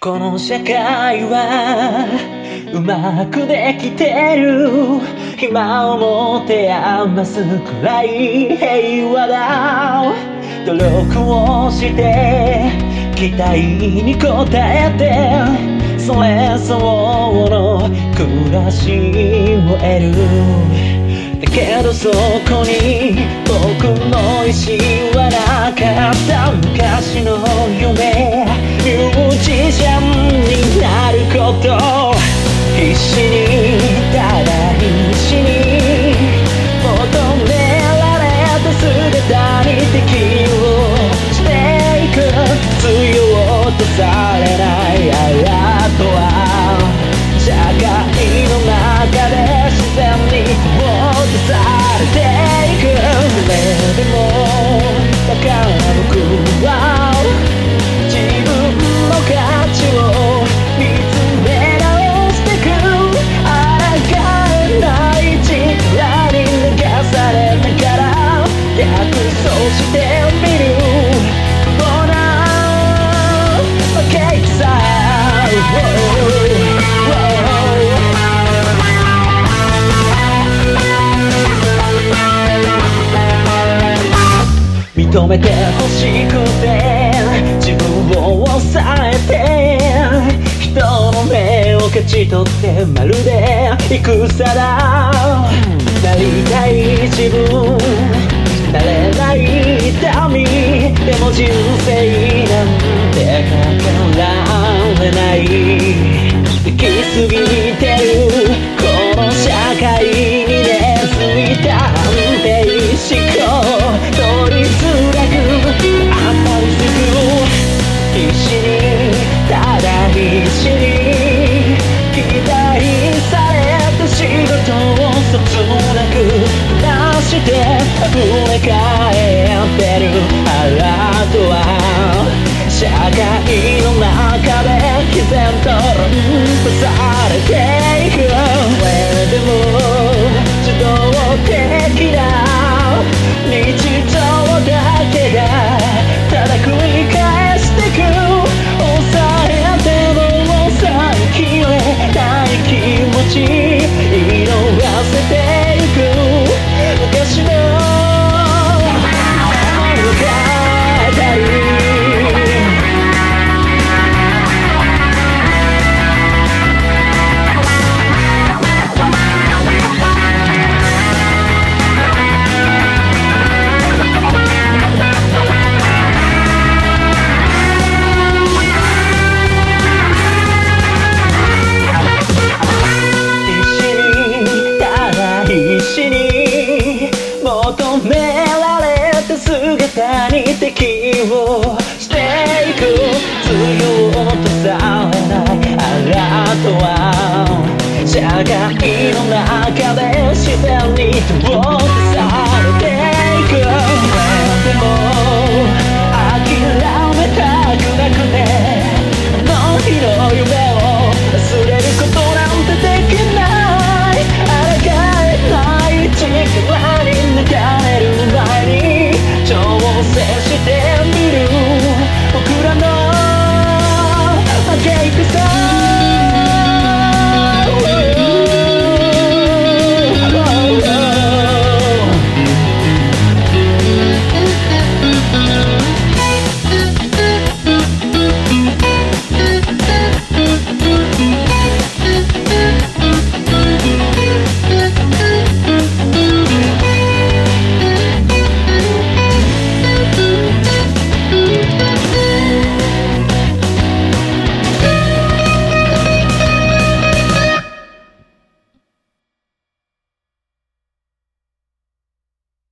この社会はうまくできてる暇を持て余すくらい平和だ努力をして期待に応えてそれ相応の暮らしを得る。だけどそこに認めてほしくて自分を抑えて人の目を勝ち取ってまるで戦だ？なりたい自分仕事をそつなくなして溢れ返ってるあとは社会の中で毅然と論破姿に敵をしていく強とされないあとは社会の中で自然に通って